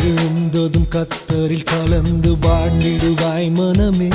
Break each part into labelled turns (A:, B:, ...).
A: எழுந்ததும் கத்தரில் கலந்து வாழ்ந்திடுவாய் மனமே.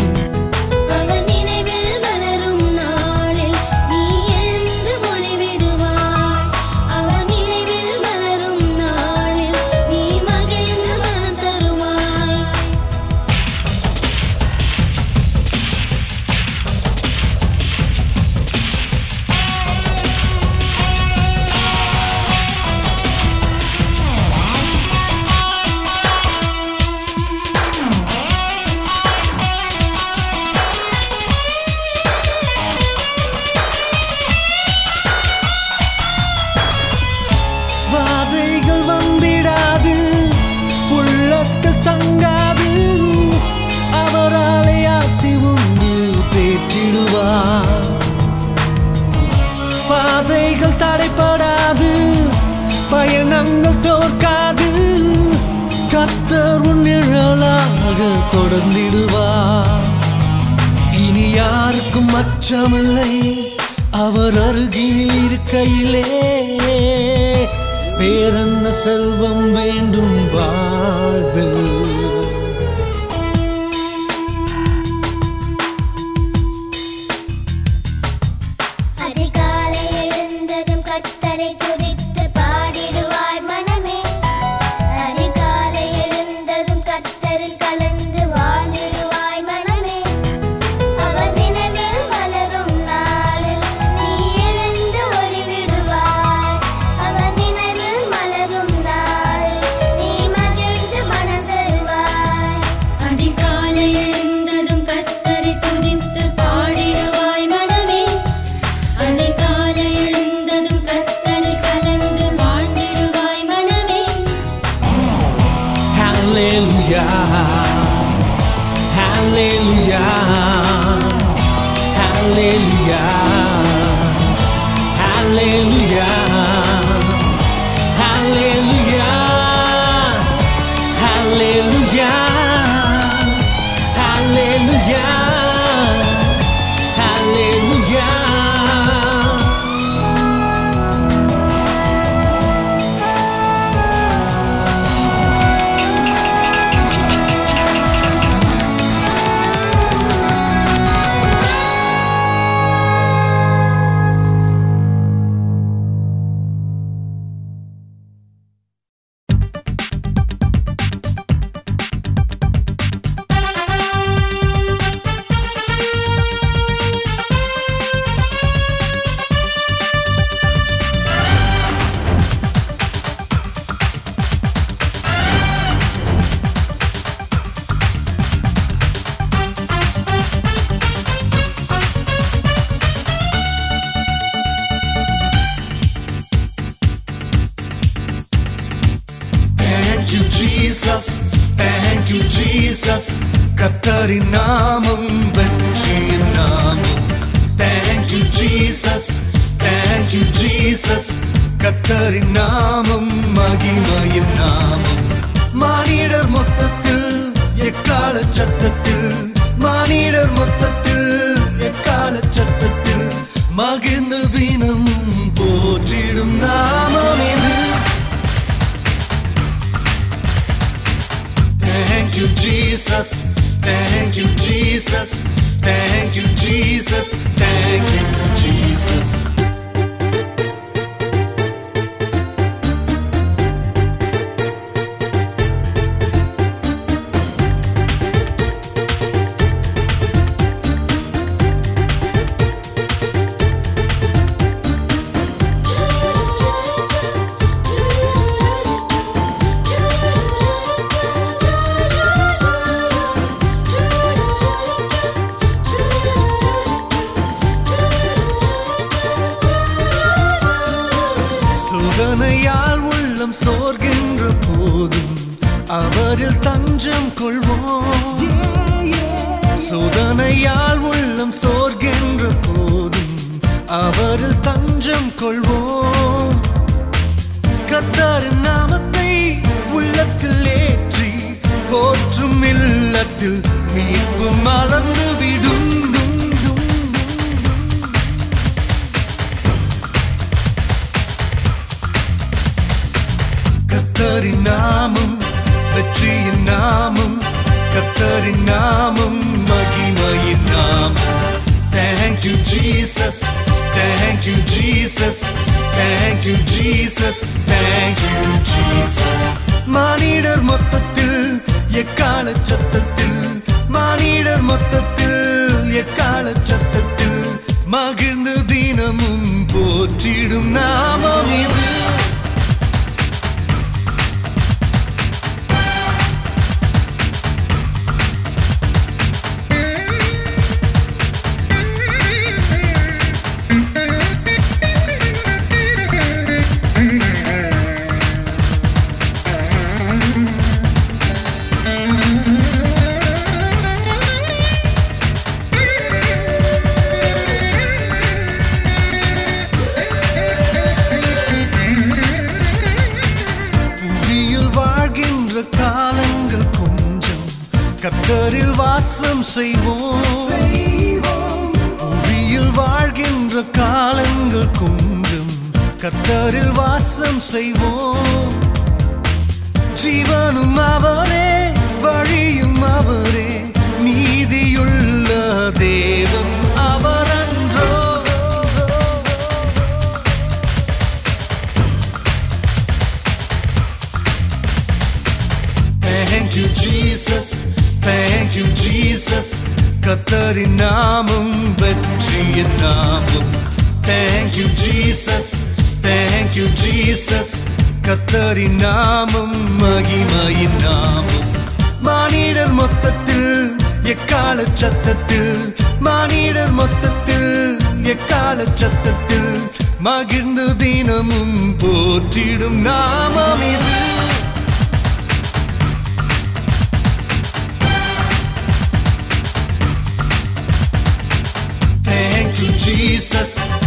A: You Jesus. Thank you Jesus. Thank you Jesus. மானிடர் மொத்தத்தில் எக்கால சத்தத்தில் மானிடர் மொத்தத்தில் எக்கால சத்தத்தில் மகிழ்ந்து தினமும் போற்றிடும் நாமம் இது. செய்வோம் ജീവനും അവരെ വഴിയും അവരെ നീതിയുള്ള ദൈവം അവരണ്ടോ Thank you Jesus Thank you Jesus കത്തറിനാമം വെച്ചിയ നാമം Thank you Jesus Thank Jesus கத்தரி நாமம் மகிமையின் நாமம். மானிடர் மொத்தத்தில் எக்கால சத்தத்தில் மானிடர் மொத்தத்தில் எக்கால சத்தத்தில் மகிழ்ந்து தினமும் போற்றிடும் நாமம் இது. Thank you, Jesus.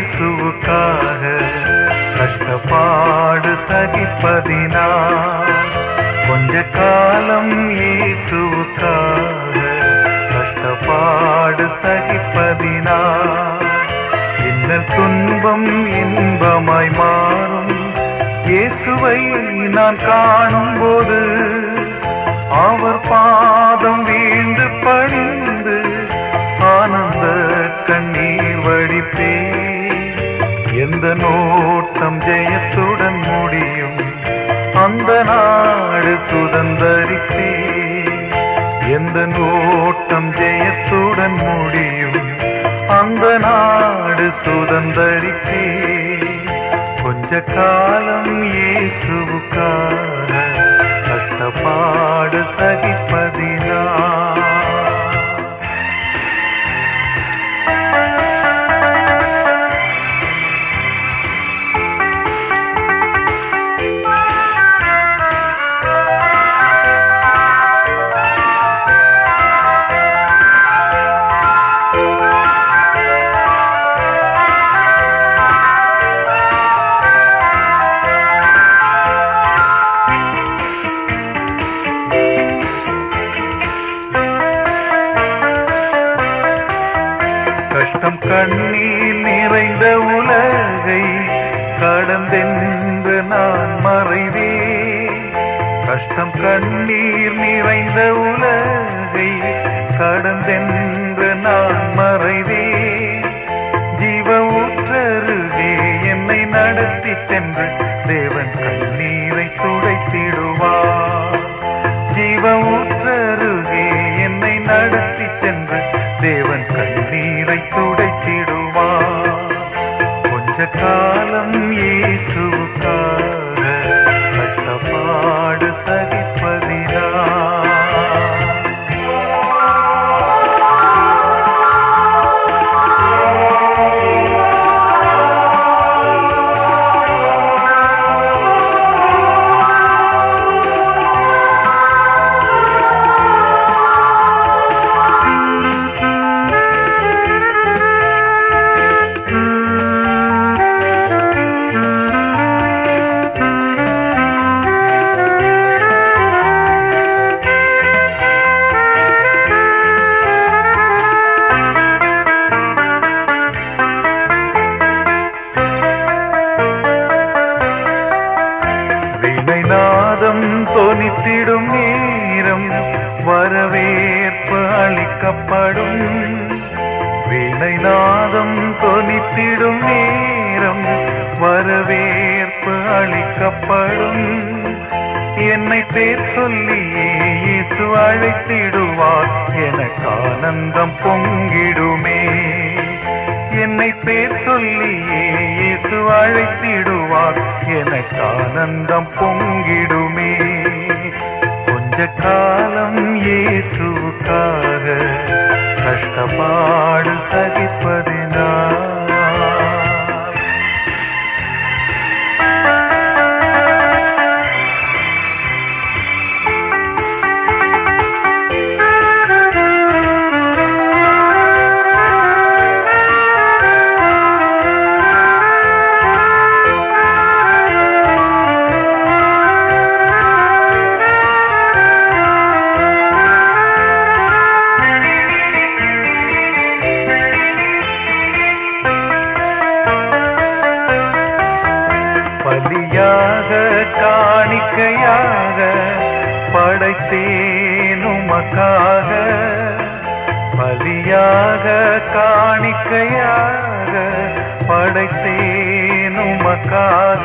B: இயேசுவுக்காக கஷ்டப்பாடு சகிப்பதினா? கொஞ்ச காலம் இயேசுவுக்காக கஷ்டப்பாடு சகிப்பதினா? இன்னல் துன்பம் இன்பமாய் மாறும். இயேசுவை நான் காணும் போது அவர் பாதம் வீழ்ந்து பணிந்து இந்த நோட்டம் ஜெயத்துடன் முடியும். அந்த நாடு சுதந்தரிப்பே எந்த நோட்டம் ஜெயத்துடன் முடியும். அந்த நாடு சுதந்தரிப்பே கொஞ்ச காலம் இயேசுவுக்காக கஷ்டப்பாடு சகிப்பதினா கடந்தென்று நான் மறைவே. ஜீவ ஊற்றருகே என்னை நடத்தி சென்று தேவன் கண்ணீரை துடைத்திடுவார் ஜீவ ஊற்றருகே என்னை நடத்தி சென்று தேவன் கண்ணீரை துடைத்திடுவார் கொஞ்ச காலம் இயேசுவுக்காக கஷ்டப்பாடு அளிக்கப்படும் என்னை பேர் சொல்லியே இயேசு அழைத்திடுவார். எனக்கு ஆனந்தம் பொங்கிடுமே. என்னை பேர் சொல்லியே இயேசு அழைத்திடுவார். எனக்கு ஆனந்தம் பொங்கிடுமே. கொஞ்ச காலம் இயேசுக்காக கஷ்டப்பாடு சகிப்பதினால் படைத்தேன் பலியாக காணிக்கையாக படைத்தேன் உமக்காக.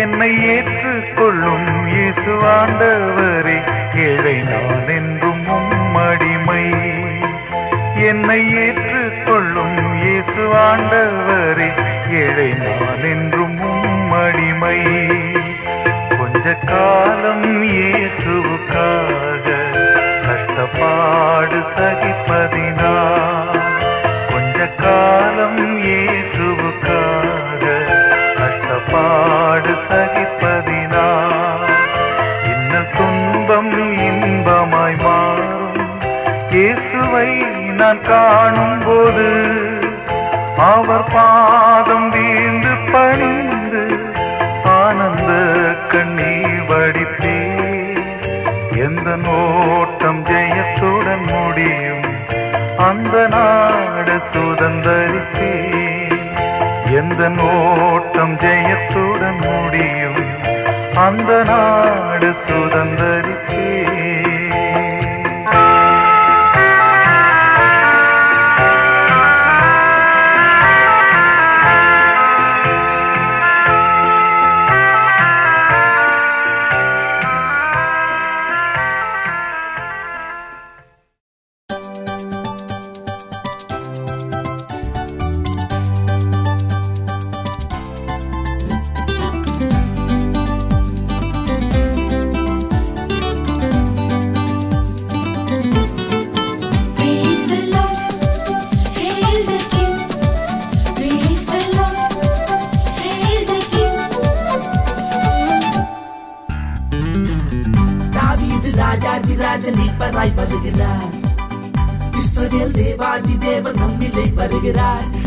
B: என்னை ஏற்றுக்கொள்ளும் இயேசு ஆண்டவரே ஏழை நான் என்றும் உம்மடிமை. என்னை ஏற்றுக்கொள்ளும் இயேசு ஆண்டவரே ஏழை நான் என்றும் உம்மடிமை. கொஞ்ச காலம் இயேசுவுக்காக அந்த பாடு சகிப்பதினா. கொஞ்ச காலம் இயேசுவுக்காக கஷ்டப்பாடு சகிப்பதினா. இன்னல் துன்பம் இன்பமாய் மாறும். இயேசுவை நான் காணும் போது அவர் பாதம் வீழ்ந்து பணிந்து ஆனந்த அதன் ஓட்டம் ஜெயத்துடன் முடியும். அந்த நாடு சுதந்திரித்தே எந்த ஓட்டம் ஜெயத்துடன் முடியும். அந்த நாடு
C: சுதந்திரித்தே I?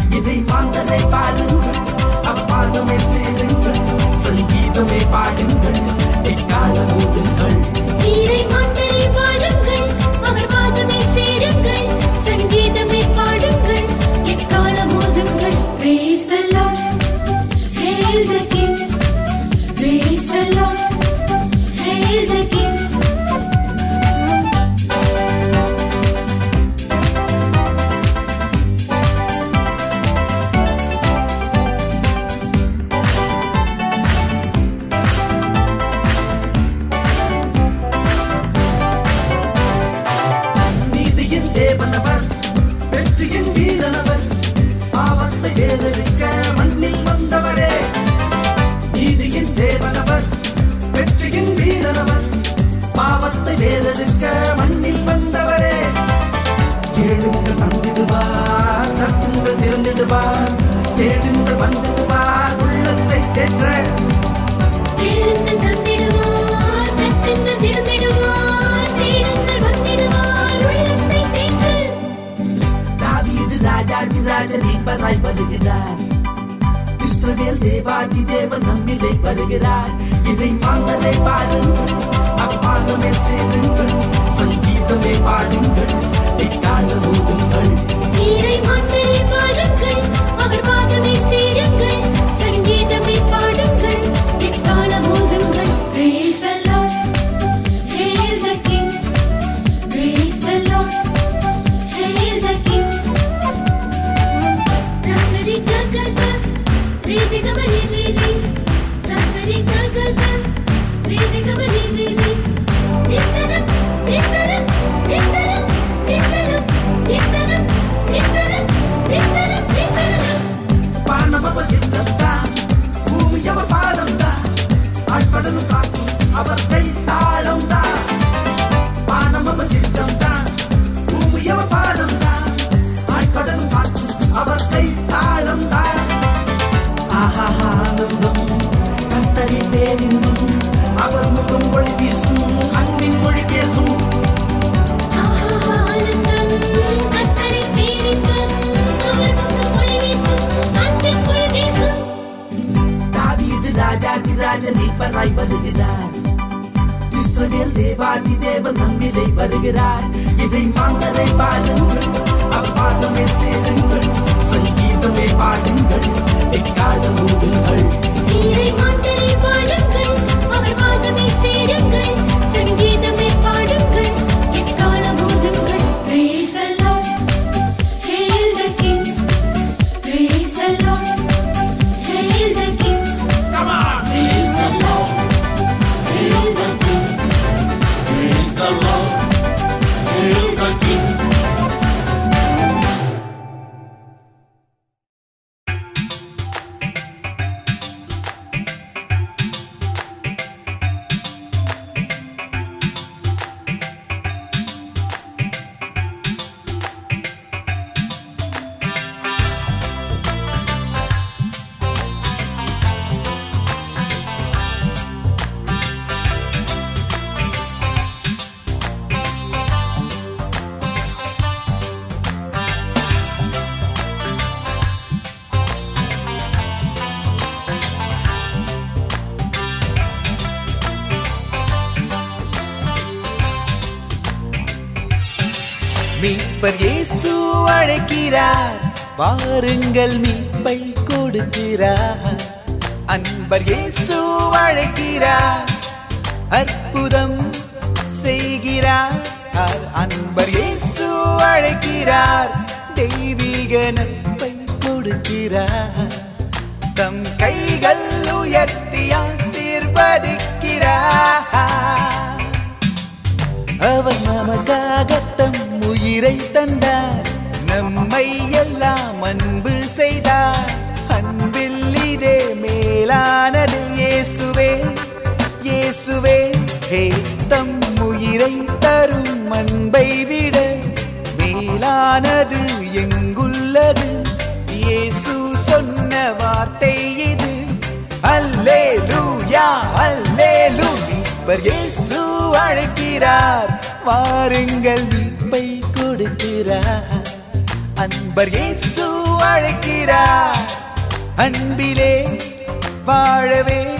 D: மீட்பர் இயேசு அழைக்கிறார். வாருங்கள் மீட்பை கொடுக்கிறார். அன்பர் இயேசு அழைக்கிறார். அற்புதம் செய்கிறார். அன்பர் இயேசு அழைக்கிறார். தெய்வீக நட்பை கொடுக்கிறார். தம் கைகள் உயர்த்தி ஆசீர்வதிக்கிறார். அவர் நமக்காக தம் உயிரை தந்தார். நம்மை எல்லாம் அன்பு செய்தார். அன்பில் இதே மேலானது இயேசுவே இயேசுவே ஹே தம் உயிரை தரும் அன்பை விட மேலானது எங்குள்ளது? இயேசு சொன்ன வார்த்தை இது. அல்லே லூயா அல்லே அல்லேலூயா இயேசு அழைக்கிறார். வாருங்கள் மீட்பை கொடுக்கிறார். அன்பர் இயேசு அழைக்கிறார். அன்பிலே வாழவே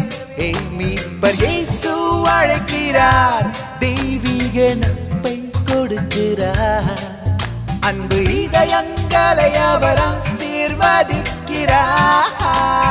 D: மீட்பர் இயேசு அழைக்கிறார். தெய்வீக நட்பை கொடுக்கிறார். அன்பு இதயங்களை அவர் ஆசீர்வதிக்கிறார்.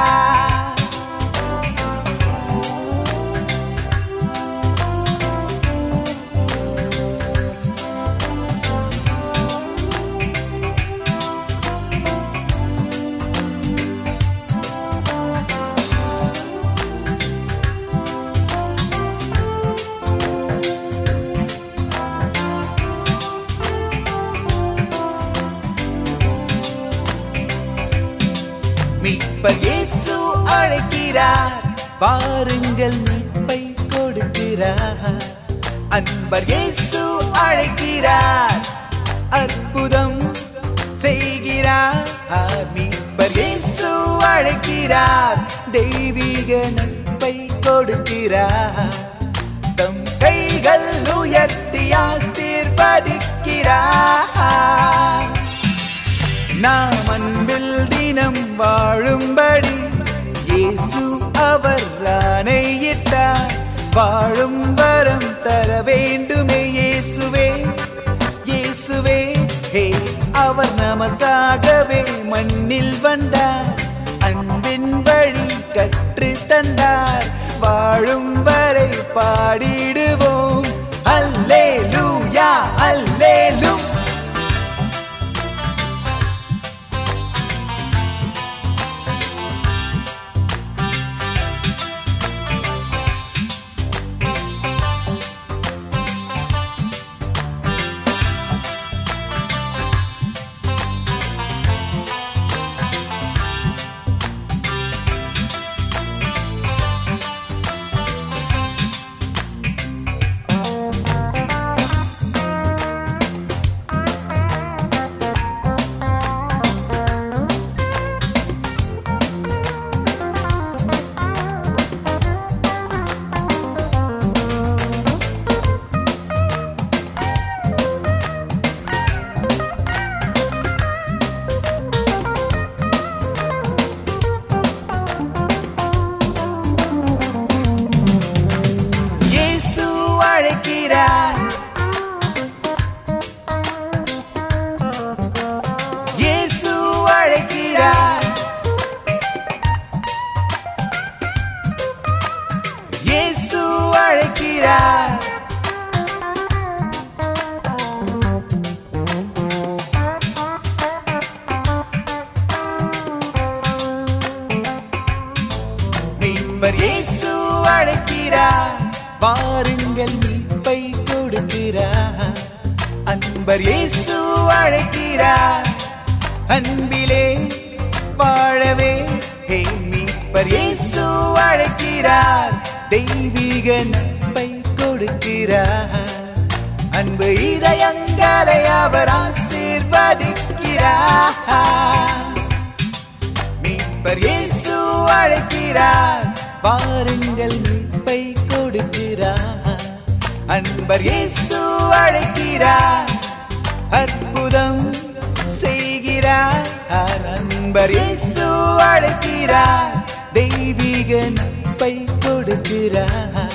D: செய்கிறார் இயேசு அழைக்கிறார். தெய்வீக நட்பை கொடுக்கிறார்.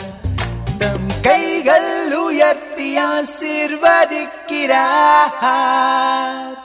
D: தம் கைகள் உயர்த்தி ஆசிர்வதிக்கிறார்.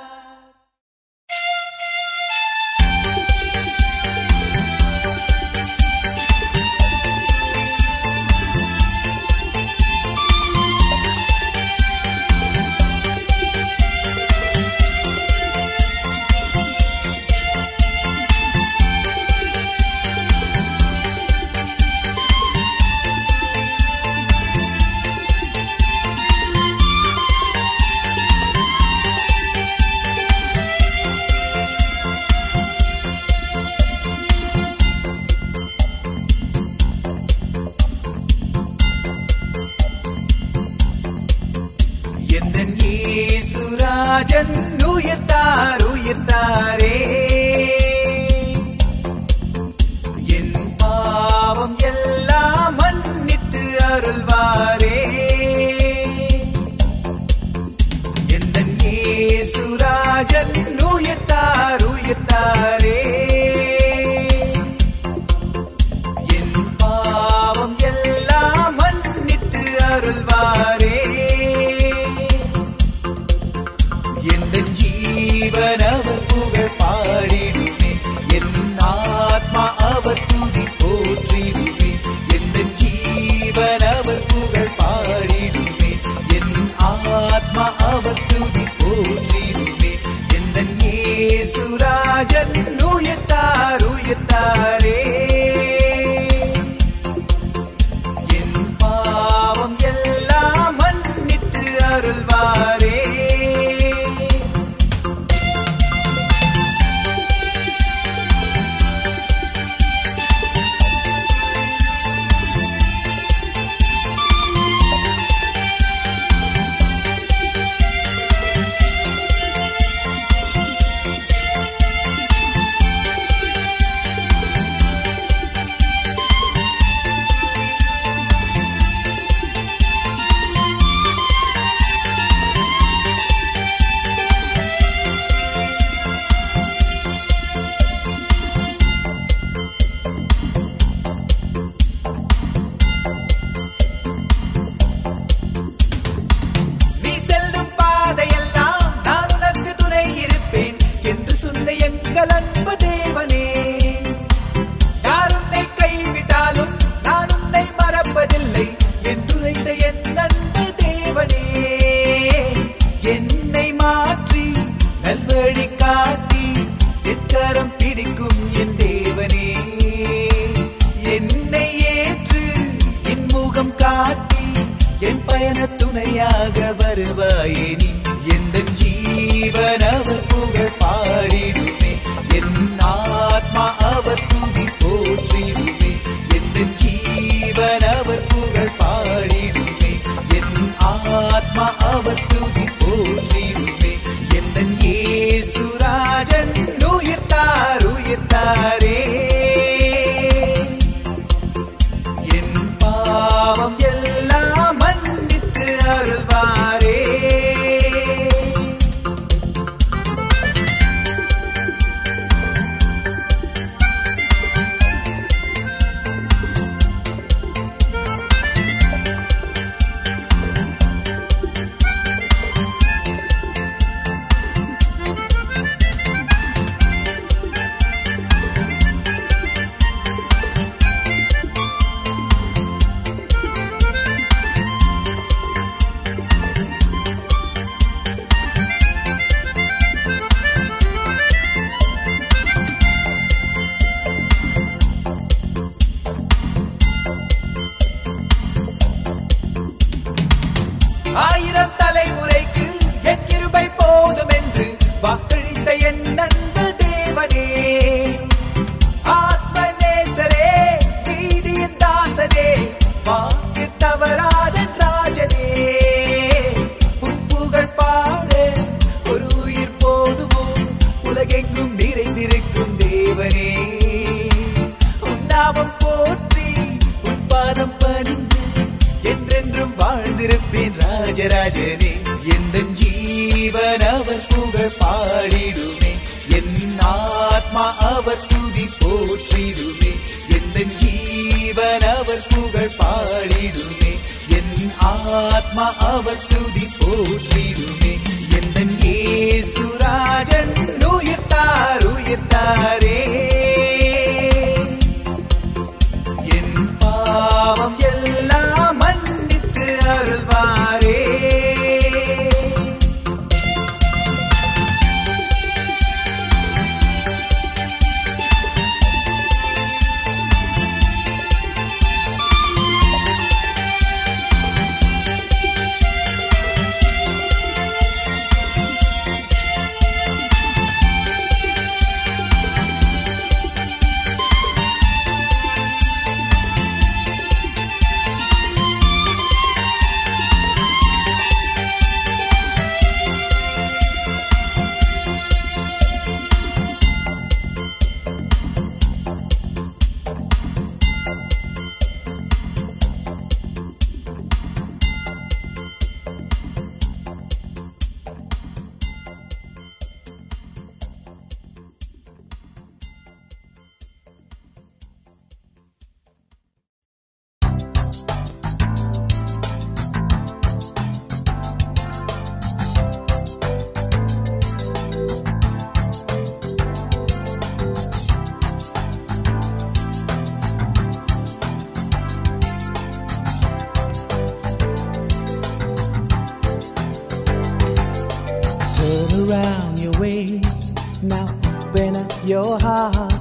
D: Around your ways, now open up your heart.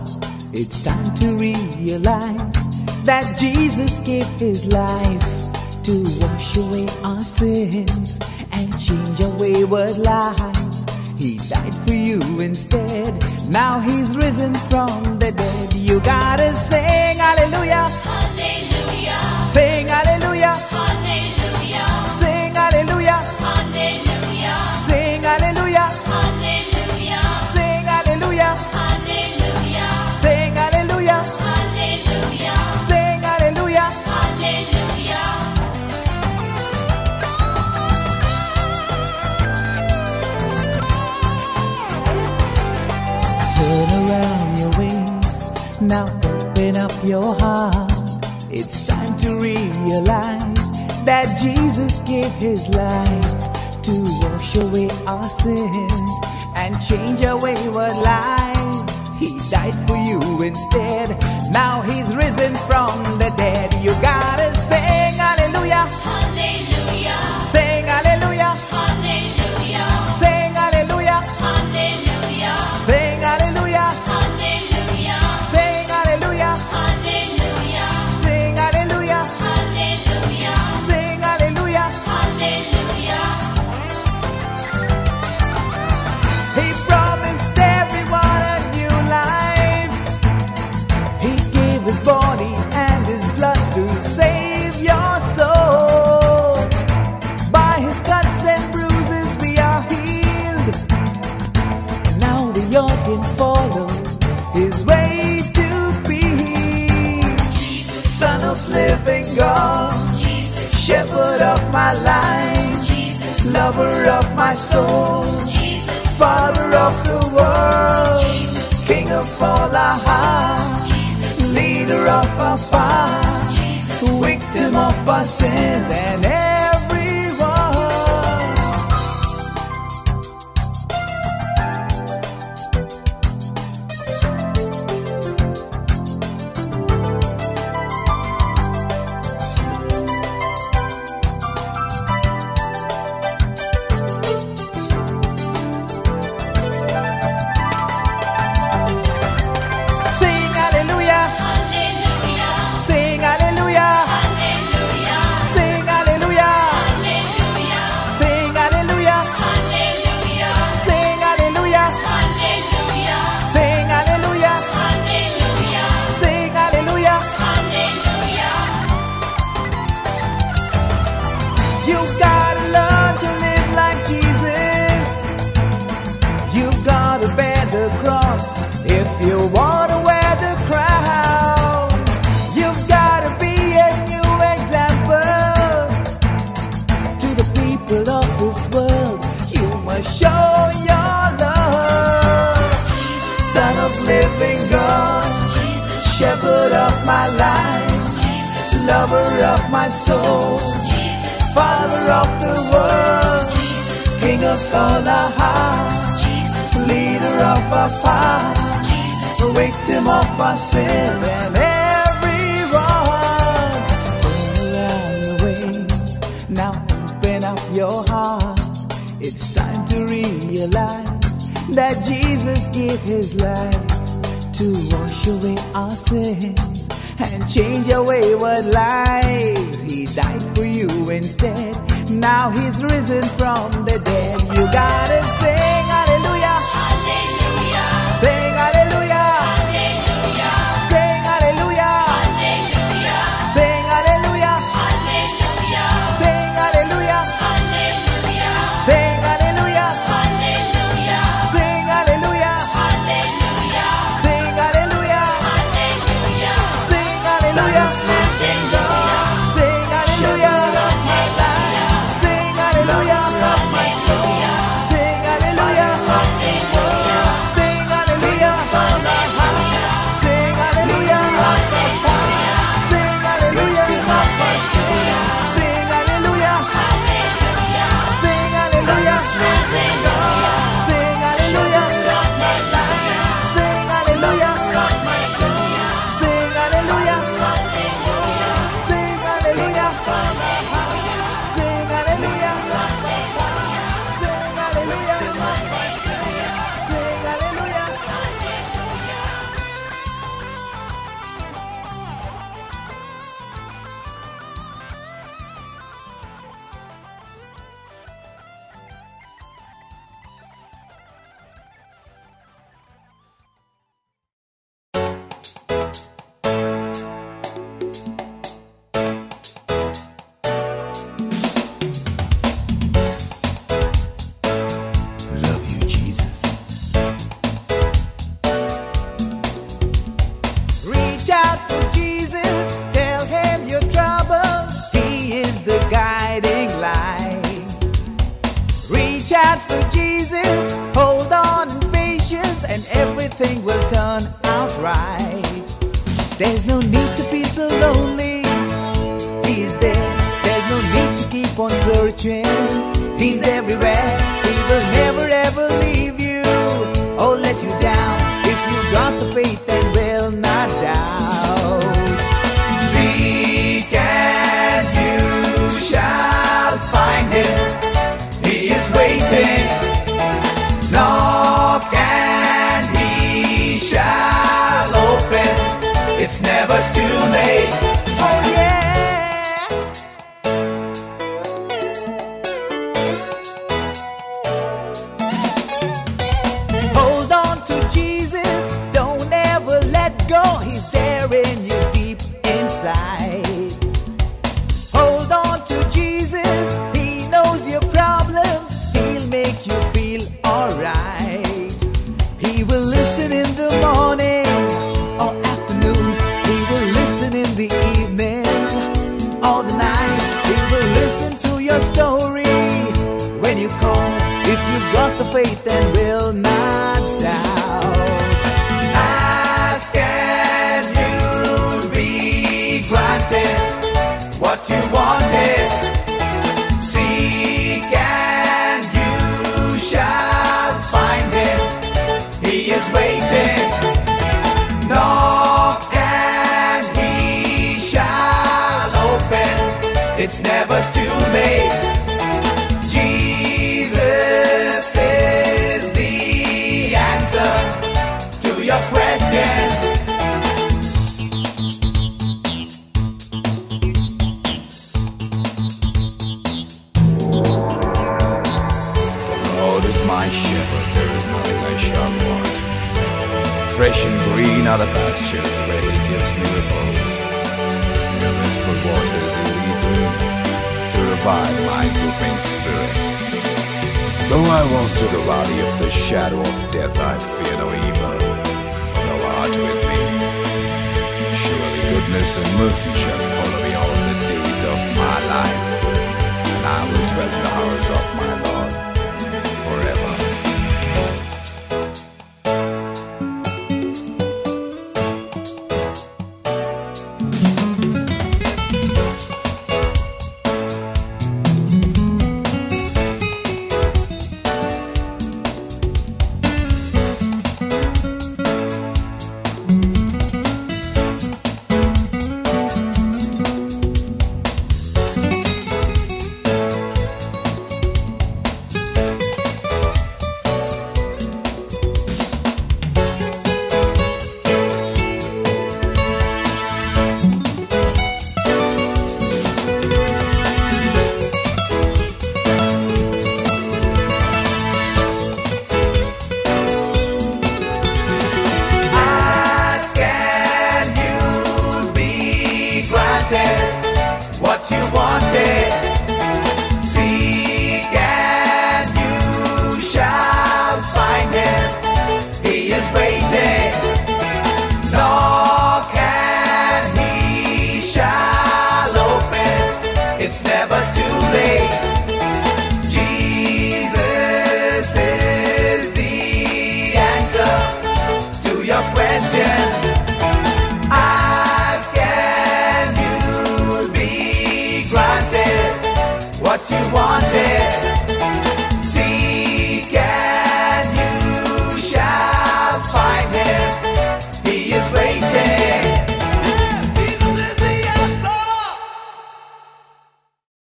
D: It's time to realize that Jesus gave his life to wash away our sins and change our wayward lives. He died for you instead. Now he's risen from the dead. You gotta sing hallelujah. Open up your heart. It's time to realize that Jesus gave his life to wash away our sins and change our wayward lives. He died for you instead. Now he's risen from the dead. You gotta sing body and his blood to save your soul. By his cuts and bruises we are healed. Now we all can follow his way to peace. Son of living God, Jesus, shepherd of my life, Jesus, lover of my soul, Jesus, father of the world, leader of our past, victim of our sins of my life, Jesus. lover of my soul, Jesus.
E: Father of the world, Jesus. King of all our hearts, Jesus. leader of our path, Jesus. victim of our sins and every wrong. Turn around your ways, now open up your heart. It's time to realize that Jesus gave his life to wash away our sins and change your wayward lives. He died for you instead. Now he's risen from the dead. You gotta
D: say.